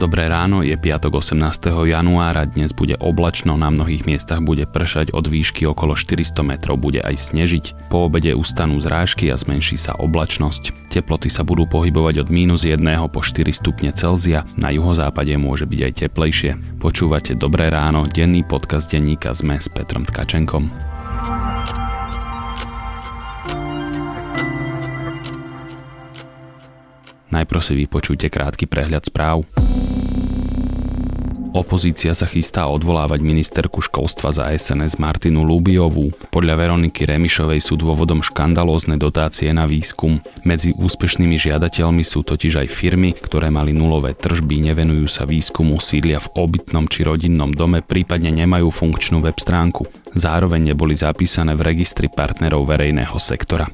Dobré ráno, je piatok 18. januára, dnes bude oblačno, na mnohých miestach bude pršať, od výšky okolo 400 metrov bude aj snežiť. Po obede ustanú zrážky a zmenší sa oblačnosť. Teploty sa budú pohybovať od mínus 1 po 4 stupne Celzia, na juhozápade môže byť aj teplejšie. Počúvate Dobré ráno, denný podcast denníka ZME s Petrom Tkačenkom. Najprv si vypočujte krátky prehľad správ. Opozícia sa chystá odvolávať ministerku školstva za SNS Martinu Lubiovú. Podľa Veroniky Remišovej sú dôvodom škandalózne dotácie na výskum. Medzi úspešnými žiadateľmi sú totiž aj firmy, ktoré mali nulové tržby, nevenujú sa výskumu, sídlia v obytnom či rodinnom dome, prípadne nemajú funkčnú web stránku. Zároveň neboli zapísané v registri partnerov verejného sektora.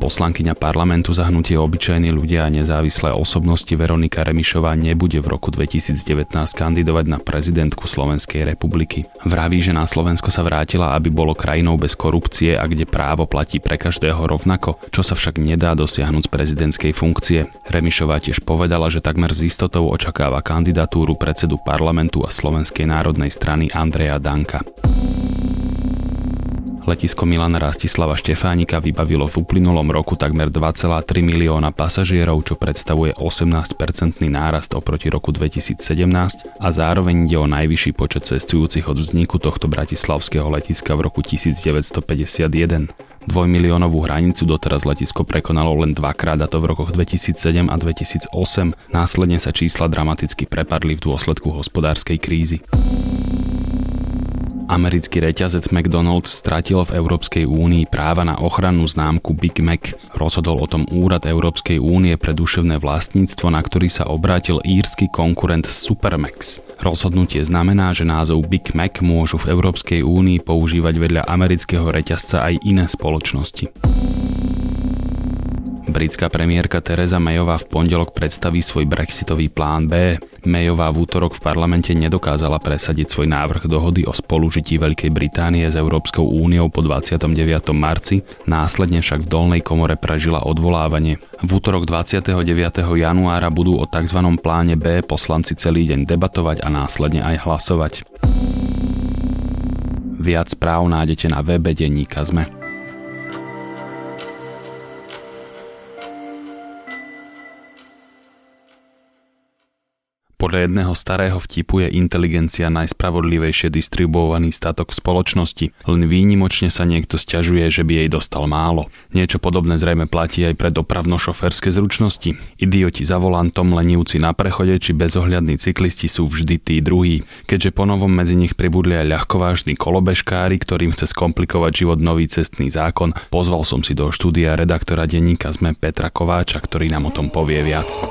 Poslankyňa parlamentu za hnutie obyčajní ľudia a nezávislé osobnosti Veronika Remišová nebude v roku 2019 kandidovať na prezidentku Slovenskej republiky. Vraví, že na Slovensko sa vrátila, aby bolo krajinou bez korupcie a kde právo platí pre každého rovnako, čo sa však nedá dosiahnuť z prezidentskej funkcie. Remišová tiež povedala, že takmer s istotou očakáva kandidatúru predsedu parlamentu a Slovenskej národnej strany Andreja Danka. Letisko Milana Rastislava Štefánika vybavilo v uplynulom roku takmer 2,3 milióna pasažierov, čo predstavuje 18-percentný nárast oproti roku 2017 a zároveň ide o najvyšší počet cestujúcich od vzniku tohto bratislavského letiska v roku 1951. Dvojmiliónovú hranicu doteraz letisko prekonalo len dvakrát a to v rokoch 2007 a 2008. Následne sa čísla dramaticky prepadli v dôsledku hospodárskej krízy. Americký reťazec McDonald's stratil v Európskej únii práva na ochrannú známku Big Mac. Rozhodol o tom Úrad Európskej únie pre duševné vlastníctvo, na ktorý sa obrátil írsky konkurent Supermax. Rozhodnutie znamená, že názov Big Mac môžu v Európskej únii používať vedľa amerického reťazca aj iné spoločnosti. Britská premiérka Teresa Mayová v pondelok predstaví svoj brexitový plán B. Mayová v útorok v parlamente nedokázala presadiť svoj návrh dohody o spolužití Veľkej Británie s Európskou úniou po 29. marci, následne však v dolnej komore prežila odvolávanie. V útorok 29. januára budú o tzv. pláne B poslanci celý deň debatovať a následne aj hlasovať. Viac správ nájdete na webe denníka ZME. Podľa jedného starého vtipu je inteligencia najspravodlivejšie distribuovaný statok v spoločnosti, len výnimočne sa niekto stiažuje, že by jej dostal málo. Niečo podobné zrejme platí aj pre dopravno-šoferské zručnosti. Idioti za volantom, lenivci na prechode či bezohľadní cyklisti sú vždy tí druhí. Keďže ponovom medzi nich pribudli aj ľahkovážni kolobežkári, ktorým chce skomplikovať život nový cestný zákon, pozval som si do štúdia redaktora denníka ZME Petra Kováča, ktorý nám o tom povie viac.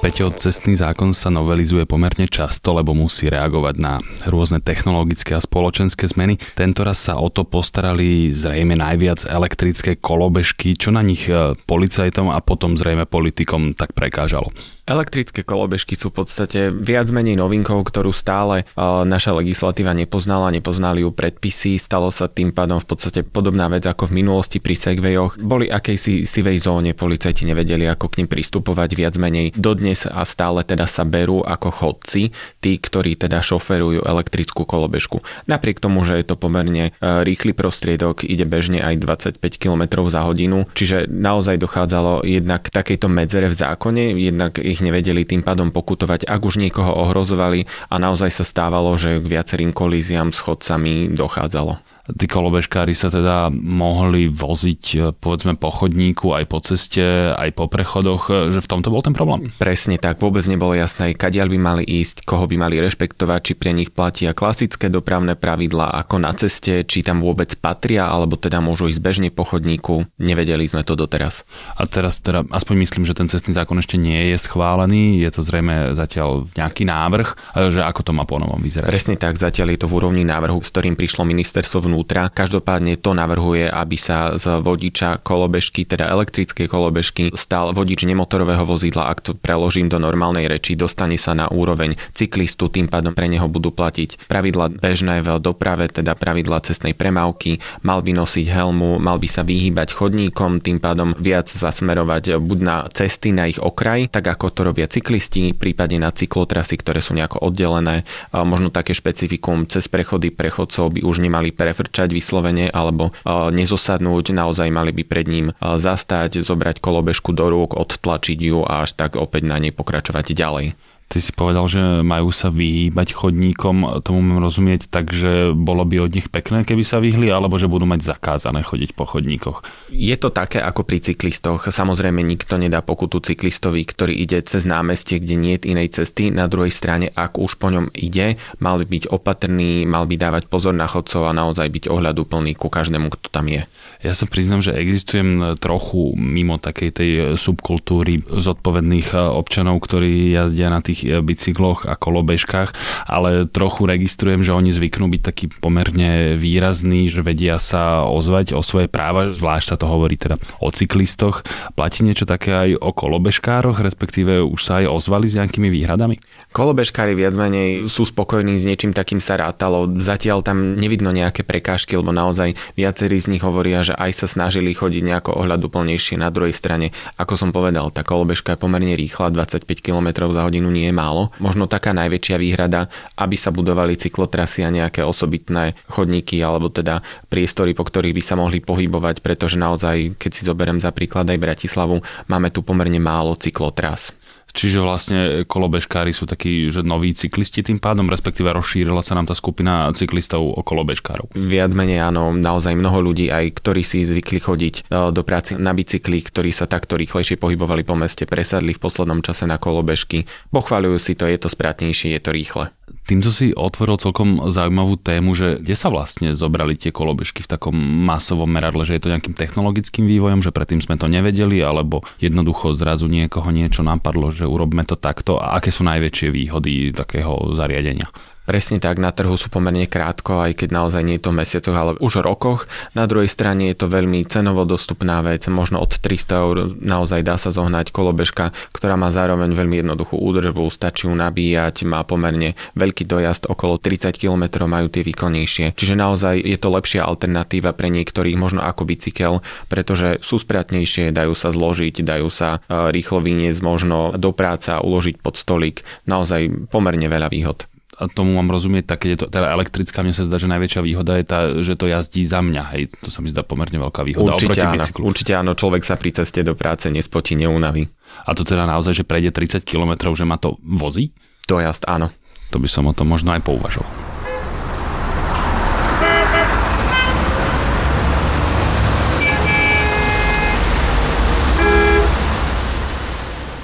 Peťo, cestný zákon sa novelizuje pomerne často, lebo musí reagovať na rôzne technologické a spoločenské zmeny. Tento raz sa o to postarali zrejme najviac elektrické kolobežky, čo na nich e, policajtom a potom zrejme politikom tak prekážalo. Elektrické kolobežky sú v podstate viac menej novinkou, ktorú stále uh, naša legislatíva nepoznala, nepoznali ju predpisy, stalo sa tým pádom v podstate podobná vec ako v minulosti pri segvejoch. Boli akejsi sivej zóne, policajti nevedeli, ako k ním pristupovať viac menej. Dodnes a stále teda sa berú ako chodci, tí, ktorí teda šoferujú elektrickú kolobežku. Napriek tomu, že je to pomerne uh, rýchly prostriedok, ide bežne aj 25 km za hodinu, čiže naozaj dochádzalo jednak k takejto medzere v zákone, jednak ich ich nevedeli tým pádom pokutovať, ak už niekoho ohrozovali a naozaj sa stávalo, že k viacerým kolíziám s chodcami dochádzalo tí kolobežkári sa teda mohli voziť e, povedzme po chodníku, aj po ceste, aj po prechodoch, e, že v tomto bol ten problém? Presne tak, vôbec nebolo jasné, kadiaľ by mali ísť, koho by mali rešpektovať, či pre nich platia klasické dopravné pravidlá ako na ceste, či tam vôbec patria, alebo teda môžu ísť bežne po chodníku. Nevedeli sme to doteraz. A teraz teda, aspoň myslím, že ten cestný zákon ešte nie je schválený, je to zrejme zatiaľ nejaký návrh, že ako to má ponovom vyzerať. Presne tak, zatiaľ je to v úrovni návrhu, s ktorým prišlo ministerstvo vnútra vnútra. Každopádne to navrhuje, aby sa z vodiča kolobežky, teda elektrickej kolobežky, stal vodič nemotorového vozidla, ak to preložím do normálnej reči, dostane sa na úroveň cyklistu, tým pádom pre neho budú platiť pravidla bežné v doprave, teda pravidla cestnej premávky, mal by nosiť helmu, mal by sa vyhýbať chodníkom, tým pádom viac zasmerovať buď na cesty, na ich okraj, tak ako to robia cyklisti, prípadne na cyklotrasy, ktoré sú nejako oddelené. Možno také špecifikum cez prechody prechodcov by už nemali prefrčať vyslovene alebo nezosadnúť, naozaj mali by pred ním zastať, zobrať kolobežku do rúk, odtlačiť ju a až tak opäť na nej pokračovať ďalej. Ty si povedal, že majú sa vyhýbať chodníkom, tomu mám rozumieť, takže bolo by od nich pekné, keby sa vyhli, alebo že budú mať zakázané chodiť po chodníkoch. Je to také ako pri cyklistoch. Samozrejme, nikto nedá pokutu cyklistovi, ktorý ide cez námestie, kde nie je inej cesty. Na druhej strane, ak už po ňom ide, mal by byť opatrný, mal by dávať pozor na chodcov a naozaj byť ohľaduplný ku každému, kto tam je. Ja sa priznam, že existujem trochu mimo takej tej subkultúry zodpovedných občanov, ktorí jazdia na tých e, bicykloch a kolobežkách, ale trochu registrujem, že oni zvyknú byť taký pomerne výrazný, že vedia sa ozvať o svoje práva, zvlášť sa to hovorí teda o cyklistoch. Platí niečo také aj o kolobežkároch, respektíve už sa aj ozvali s nejakými výhradami? Kolobežkári viac menej sú spokojní s niečím takým sa rátalo. Zatiaľ tam nevidno nejaké prekážky, lebo naozaj viacerí z nich hovoria, že aj sa snažili chodiť nejako ohľaduplnejšie na druhej strane. Ako som povedal, tá kolobežka je pomerne rýchla, 25 km za hodinu nie je málo. Možno taká najväčšia výhrada, aby sa budovali cyklotrasy a nejaké osobitné chodníky alebo teda priestory, po ktorých by sa mohli pohybovať, pretože naozaj, keď si zoberiem za príklad aj Bratislavu, máme tu pomerne málo cyklotras. Čiže vlastne kolobežkári sú takí, že noví cyklisti tým pádom, respektíve rozšírila sa nám tá skupina cyklistov okolo bežkárov. Viac menej áno, naozaj mnoho ľudí, aj ktorí si zvykli chodiť e, do práce na bicykli, ktorí sa takto rýchlejšie pohybovali po meste, presadli v poslednom čase na kolobežky. Pochváľujú si to, je to sprátnejšie, je to rýchle. Týmto si otvoril celkom zaujímavú tému, že kde sa vlastne zobrali tie kolobežky v takom masovom meradle, že je to nejakým technologickým vývojom, že predtým sme to nevedeli, alebo jednoducho zrazu niekoho niečo napadlo, že urobme to takto a aké sú najväčšie výhody takého zariadenia? Presne tak, na trhu sú pomerne krátko, aj keď naozaj nie je to v mesiacoch, ale už v rokoch. Na druhej strane je to veľmi cenovo dostupná vec, možno od 300 eur naozaj dá sa zohnať kolobežka, ktorá má zároveň veľmi jednoduchú údržbu, stačí ju nabíjať, má pomerne veľký dojazd, okolo 30 km majú tie výkonnejšie. Čiže naozaj je to lepšia alternatíva pre niektorých, možno ako bicykel, pretože sú spratnejšie, dajú sa zložiť, dajú sa e, rýchlo vyniesť možno do práca, uložiť pod stolík. Naozaj pomerne veľa výhod tomu mám rozumieť, tak keď je to teda elektrická, mne sa zdá, že najväčšia výhoda je tá, že to jazdí za mňa, hej, to sa mi zdá pomerne veľká výhoda určite áno, bicyklu. Určite áno, človek sa pri ceste do práce nespotí, neunaví. A to teda naozaj, že prejde 30 km, že ma to vozí? Dojazd, áno. To by som o tom možno aj pouvažoval.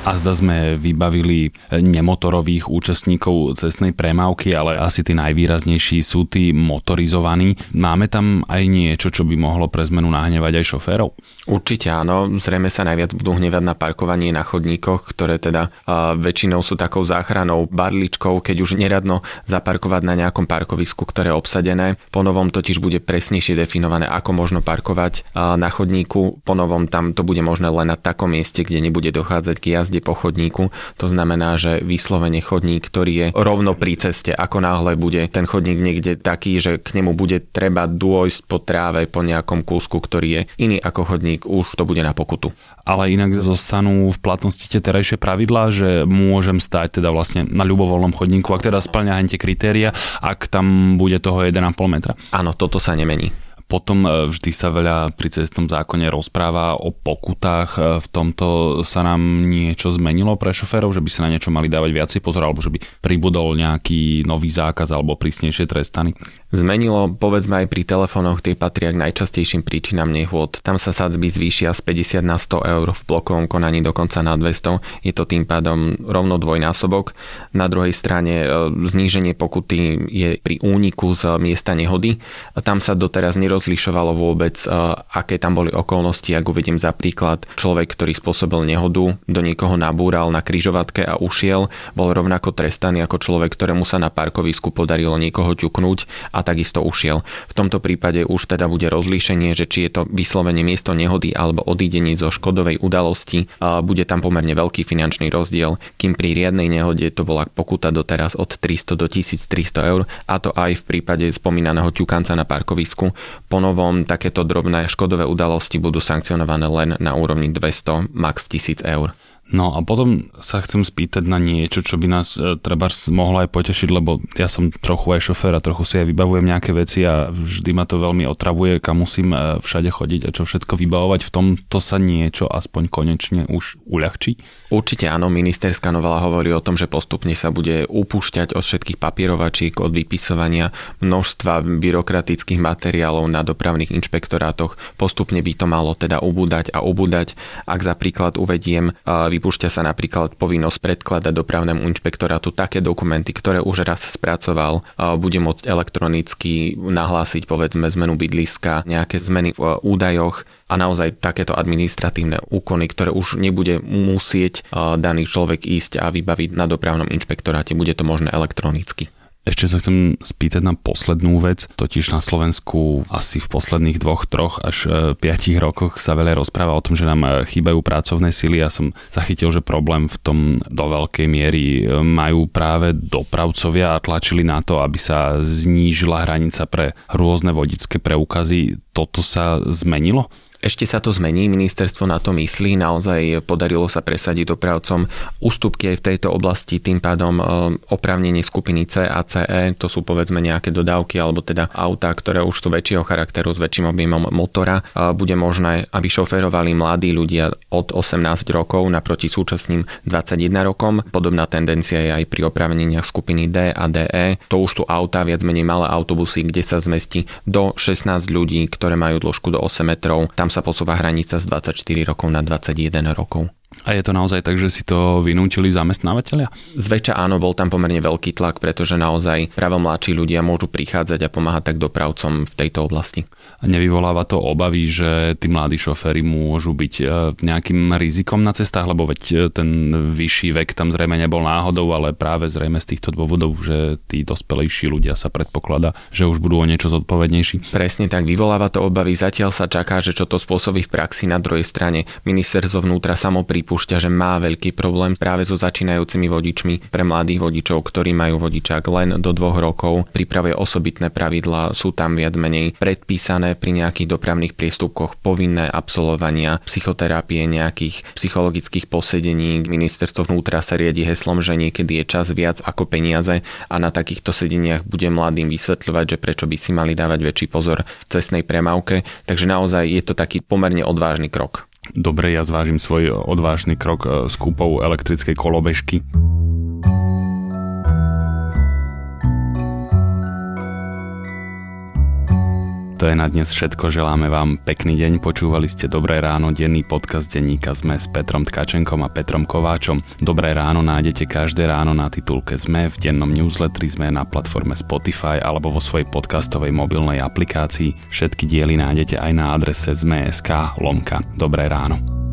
A zda sme vybavili nemotorových účastníkov cestnej premávky, ale asi tí najvýraznejší sú tí motorizovaní. Máme tam aj niečo, čo by mohlo pre zmenu nahnevať aj šoférov? Určite áno, zrejme sa najviac budú hnevať na parkovanie na chodníkoch, ktoré teda uh, väčšinou sú takou záchranou barličkou, keď už neradno zaparkovať na nejakom parkovisku, ktoré je obsadené. Po novom totiž bude presnejšie definované, ako možno parkovať uh, na chodníku. Po novom tam to bude možné len na takom mieste, kde nebude dochádzať k jazde ide po chodníku. To znamená, že vyslovene chodník, ktorý je rovno pri ceste, ako náhle bude ten chodník niekde taký, že k nemu bude treba dôjsť po tráve, po nejakom kúsku, ktorý je iný ako chodník, už to bude na pokutu. Ale inak zostanú v platnosti tie terajšie pravidlá, že môžem stať teda vlastne na ľubovoľnom chodníku, ak teda splňa tie kritéria, ak tam bude toho 1,5 metra. Áno, toto sa nemení. Potom e, vždy sa veľa pri cestnom zákone rozpráva o pokutách. E, v tomto sa nám niečo zmenilo pre šoférov, že by sa na niečo mali dávať viacej pozor, alebo že by pribudol nejaký nový zákaz alebo prísnejšie trestany? Zmenilo, povedzme aj pri telefónoch, tie patria k najčastejším príčinám nehôd. Tam sa sadzby zvýšia z 50 na 100 eur, v blokovom konaní dokonca na 200. Je to tým pádom rovno dvojnásobok. Na druhej strane e, zníženie pokuty je pri úniku z miesta nehody. Tam sa doteraz nerozhodlo nerozlišovalo vôbec, aké tam boli okolnosti. Ak uvediem za príklad, človek, ktorý spôsobil nehodu, do niekoho nabúral na kryžovatke a ušiel, bol rovnako trestaný ako človek, ktorému sa na parkovisku podarilo niekoho ťuknúť a takisto ušiel. V tomto prípade už teda bude rozlíšenie, že či je to vyslovene miesto nehody alebo odídenie zo škodovej udalosti, bude tam pomerne veľký finančný rozdiel, kým pri riadnej nehode to bola pokuta doteraz od 300 do 1300 eur a to aj v prípade spomínaného ťukanca na parkovisku. Po novom takéto drobné škodové udalosti budú sankcionované len na úrovni 200 max 1000 eur. No a potom sa chcem spýtať na niečo, čo by nás e, treba mohlo aj potešiť, lebo ja som trochu aj šofér a trochu si aj vybavujem nejaké veci a vždy ma to veľmi otravuje, kam musím e, všade chodiť a čo všetko vybavovať. V tomto sa niečo aspoň konečne už uľahčí? Určite áno, ministerská novela hovorí o tom, že postupne sa bude upúšťať od všetkých papierovačiek, od vypisovania množstva byrokratických materiálov na dopravných inšpektorátoch. Postupne by to malo teda ubúdať a ubúdať. Ak za príklad uvediem e, vypúšťa sa napríklad povinnosť predkladať dopravnému inšpektorátu také dokumenty, ktoré už raz spracoval, bude môcť elektronicky nahlásiť povedzme zmenu bydliska, nejaké zmeny v údajoch a naozaj takéto administratívne úkony, ktoré už nebude musieť daný človek ísť a vybaviť na dopravnom inšpektoráte, bude to možné elektronicky. Ešte sa chcem spýtať na poslednú vec, totiž na Slovensku asi v posledných dvoch, troch až e, piatich rokoch sa veľa rozpráva o tom, že nám e, chýbajú pracovné sily. Ja som zachytil, že problém v tom do veľkej miery e, majú práve dopravcovia a tlačili na to, aby sa znížila hranica pre rôzne vodické preukazy. Toto sa zmenilo? Ešte sa to zmení, ministerstvo na to myslí, naozaj podarilo sa presadiť dopravcom ústupky aj v tejto oblasti, tým pádom e, oprávnenie skupiny C a CE, to sú povedzme nejaké dodávky alebo teda autá, ktoré už sú väčšieho charakteru s väčším objemom motora, e, bude možné, aby šoferovali mladí ľudia od 18 rokov naproti súčasným 21 rokom. Podobná tendencia je aj pri oprávneniach skupiny D a DE. To už sú autá, viac menej malé autobusy, kde sa zmestí do 16 ľudí, ktoré majú dĺžku do 8 metrov. Tam sa posúva hranica z 24 rokov na 21 rokov. A je to naozaj tak, že si to vynútili zamestnávateľia? Zväčša áno, bol tam pomerne veľký tlak, pretože naozaj práve mladší ľudia môžu prichádzať a pomáhať tak dopravcom v tejto oblasti. A nevyvoláva to obavy, že tí mladí šoféry môžu byť e, nejakým rizikom na cestách, lebo veď e, ten vyšší vek tam zrejme nebol náhodou, ale práve zrejme z týchto dôvodov, že tí dospelejší ľudia sa predpokladá, že už budú o niečo zodpovednejší. Presne tak, vyvoláva to obavy. Zatiaľ sa čaká, že čo to spôsobí v praxi na druhej strane. Ministerstvo vnútra samo pripúšťa, že má veľký problém práve so začínajúcimi vodičmi pre mladých vodičov, ktorí majú vodičák len do dvoch rokov. Pripravuje osobitné pravidlá, sú tam viac menej predpísané pri nejakých dopravných priestupkoch povinné absolvovania psychoterapie, nejakých psychologických posedení. Ministerstvo vnútra sa riadi heslom, že niekedy je čas viac ako peniaze a na takýchto sedeniach bude mladým vysvetľovať, že prečo by si mali dávať väčší pozor v cestnej premávke. Takže naozaj je to taký pomerne odvážny krok. Dobre, ja zvážim svoj odvážny krok e, s kúpou elektrickej kolobežky. To je na dnes všetko, želáme vám pekný deň, počúvali ste Dobré ráno, denný podcast denníka sme s Petrom Tkačenkom a Petrom Kováčom. Dobré ráno nájdete každé ráno na titulke ZME, v dennom newsletteri sme na platforme Spotify alebo vo svojej podcastovej mobilnej aplikácii. Všetky diely nájdete aj na adrese zme.sk lomka. Dobré ráno.